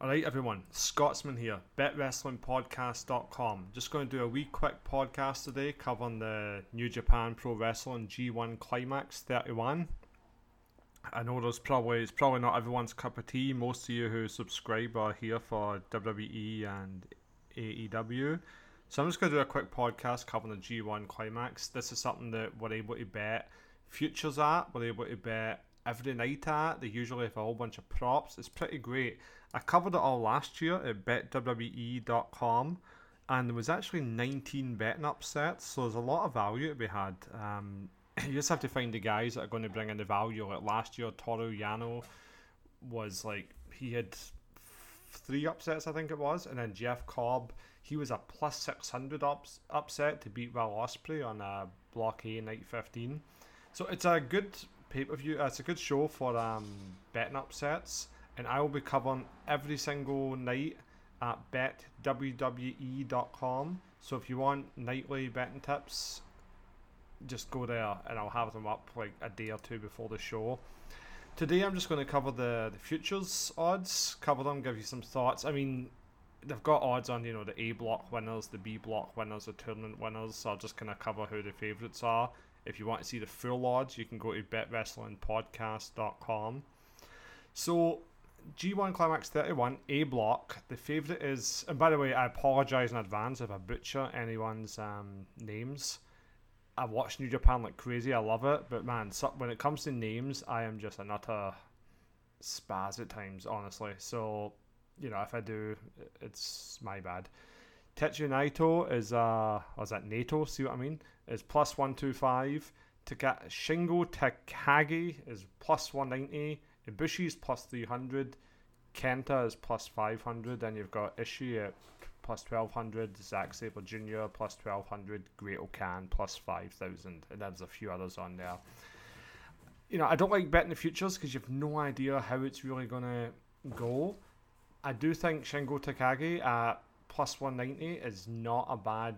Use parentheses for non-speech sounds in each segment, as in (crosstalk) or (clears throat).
Alright, everyone, Scotsman here, BetWrestlingPodcast.com. Just going to do a wee quick podcast today covering the New Japan Pro Wrestling G1 Climax 31. I know there's probably it's probably not everyone's cup of tea. Most of you who subscribe are here for WWE and AEW. So I'm just going to do a quick podcast covering the G1 Climax. This is something that we're able to bet futures at. We're able to bet every night at. They usually have a whole bunch of props. It's pretty great. I covered it all last year at betwwe.com and there was actually 19 betting upsets, so there's a lot of value to be had. Um, (clears throat) you just have to find the guys that are going to bring in the value. Like last year, Toru Yano was like, he had three upsets, I think it was, and then Jeff Cobb, he was a plus 600 ups, upset to beat Val Ospreay on a Block A night 15. So it's a good pay per view. It's a good show for um, betting upsets, and I will be covering every single night at betwwe.com. So if you want nightly betting tips, just go there, and I'll have them up like a day or two before the show. Today I'm just going to cover the, the futures odds, cover them, give you some thoughts. I mean, they've got odds on you know the A block winners, the B block winners, the tournament winners. So I'll just kind of cover who the favourites are. If you want to see the full odds, you can go to betwrestlingpodcast.com. So, G1 Climax 31, A block. The favourite is, and by the way, I apologise in advance if I butcher anyone's um, names. I watch New Japan like crazy. I love it, but man, so, when it comes to names, I am just an utter spaz at times, honestly. So, you know, if I do, it's my bad. Tetsuya Naito is uh was that NATO, see what I mean? Is plus one two five. Taka- Shingo Takagi is plus one ninety. Ibushi is plus three hundred. Kenta is plus five hundred. Then you've got Ishii at plus twelve hundred. Zack Sabre Jr. plus twelve hundred. Great-O-Khan plus five thousand. And there's a few others on there. You know, I don't like betting the futures because you've no idea how it's really gonna go. I do think Shingo Takagi at plus 190 is not a bad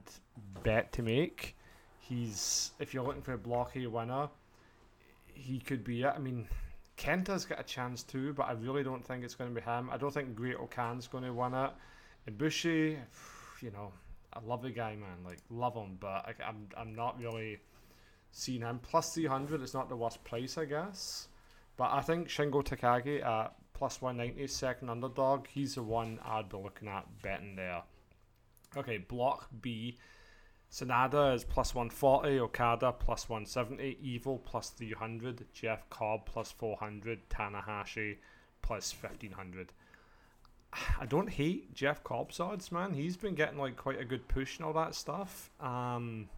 bet to make. He's if you're looking for a blocky winner, he could be it. I mean, Kenta's got a chance too, but I really don't think it's going to be him. I don't think Great-O-Khan's going to win it. Ibushi, you know, I love the guy, man. Like love him, but I, I'm I'm not really seeing him. Plus 300 is not the worst price, I guess. But I think Shingo Takagi at plus 190, second underdog. He's the one I'd be looking at betting there. Okay, block B. Sanada is plus 140, Okada plus 170, Evil plus 300, Jeff Cobb plus 400, Tanahashi plus 1500. I don't hate Jeff Cobb's odds, man. He's been getting like quite a good push and all that stuff. Um,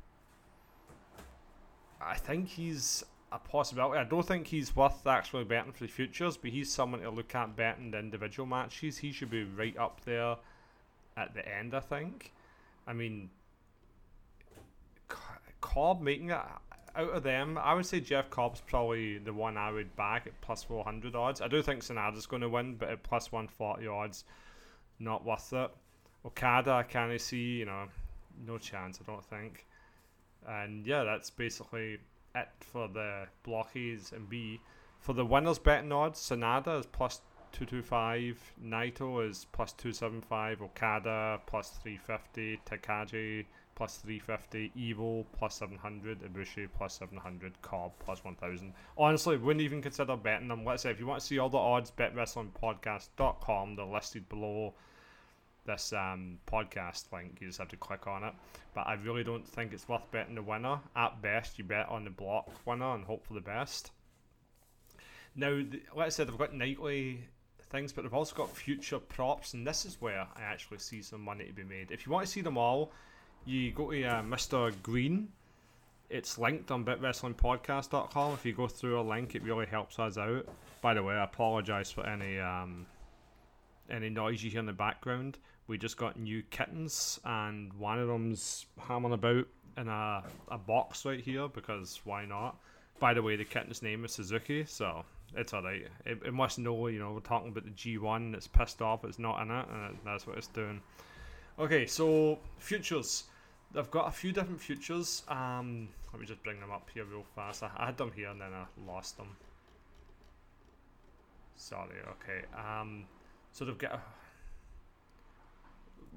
I think he's a possibility. I don't think he's worth actually betting for the futures, but he's someone to look at betting the individual matches. He should be right up there at the end, I think. I mean, Cobb making it out of them, I would say Jeff Cobb's probably the one I would back at plus 400 odds. I do think Sanada's going to win, but at plus 140 odds, not worth it. Okada, I can't see, you know, no chance, I don't think. And yeah, that's basically it for the blockies and B. For the winners betting odds, Sanada is plus 225, Naito is plus 275, Okada plus 350, Takagi plus 350, Evil plus 700, Ibushi plus 700, Cobb plus 1000. Honestly, wouldn't even consider betting them. Let's say if you want to see all the odds, betwrestlingpodcast.com, they're listed below this um, podcast link. You just have to click on it. But I really don't think it's worth betting the winner. At best, you bet on the block winner and hope for the best. Now, the, like I said, they've got nightly things, but they've also got future props, and this is where I actually see some money to be made. If you want to see them all, you go to uh, Mr. Green. It's linked on betwrestlingpodcast.com. If you go through a link, it really helps us out. By the way, I apologise for any um, any noise you hear in the background. We just got new kittens, and one of them's hammering about in a, a box right here because why not? By the way, the kitten's name is Suzuki, so it's alright. It, it must know, you know, we're talking about the G1, it's pissed off, it's not in it, and that's what it's doing. Okay, so futures. They've got a few different futures. Um, let me just bring them up here real fast. I, I had them here and then I lost them. Sorry, okay. Um, so they've got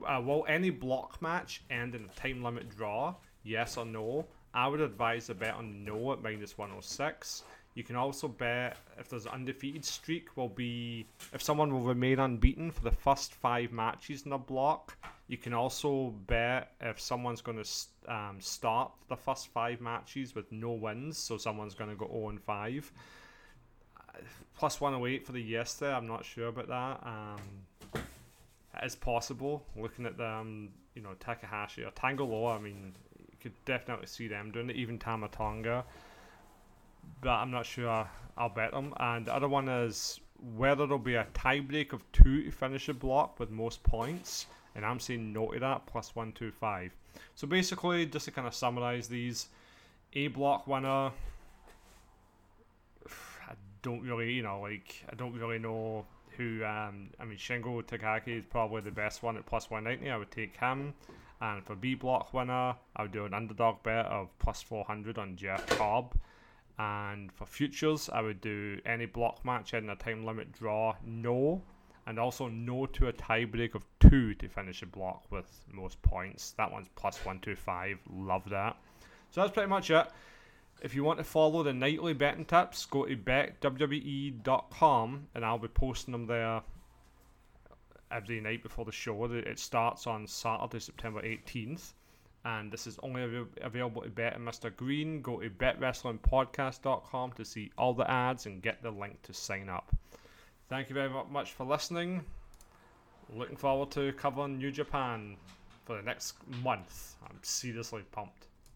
uh, will any block match end in a time limit draw? Yes or no? I would advise a bet on no at minus 106. You can also bet if there's an undefeated streak will be if someone will remain unbeaten for the first five matches in a block. You can also bet if someone's going to um, start the first five matches with no wins, so someone's going to go 0 and 5. Plus 108 for the yes there, I'm not sure about that. Um, it is possible. Looking at the, um, you know, Takahashi or Tanga Loa, I mean, you could definitely see them doing it, even Tama Tonga but I'm not sure I'll bet them. And the other one is whether there'll be a tiebreak of two to finish a block with most points. And I'm saying no to that, plus 125. So basically, just to kind of summarize these, A block winner. Don't really, you know, like, I don't really know who. Um, I mean, Shingo Takagi is probably the best one at plus 190. I would take him. And for B block winner, I would do an underdog bet of plus 400 on Jeff Cobb. And for futures, I would do any block match in a time limit draw, no. And also no to a tiebreak of two to finish a block with most points. That one's plus 125. Love that. So that's pretty much it. If you want to follow the nightly betting tips, go to betwwe.com and I'll be posting them there every night before the show. It starts on Saturday, September 18th and this is only av- available to bet and Mr. Green. Go to betwrestlingpodcast.com to see all the ads and get the link to sign up. Thank you very much for listening. Looking forward to covering New Japan for the next month. I'm seriously pumped.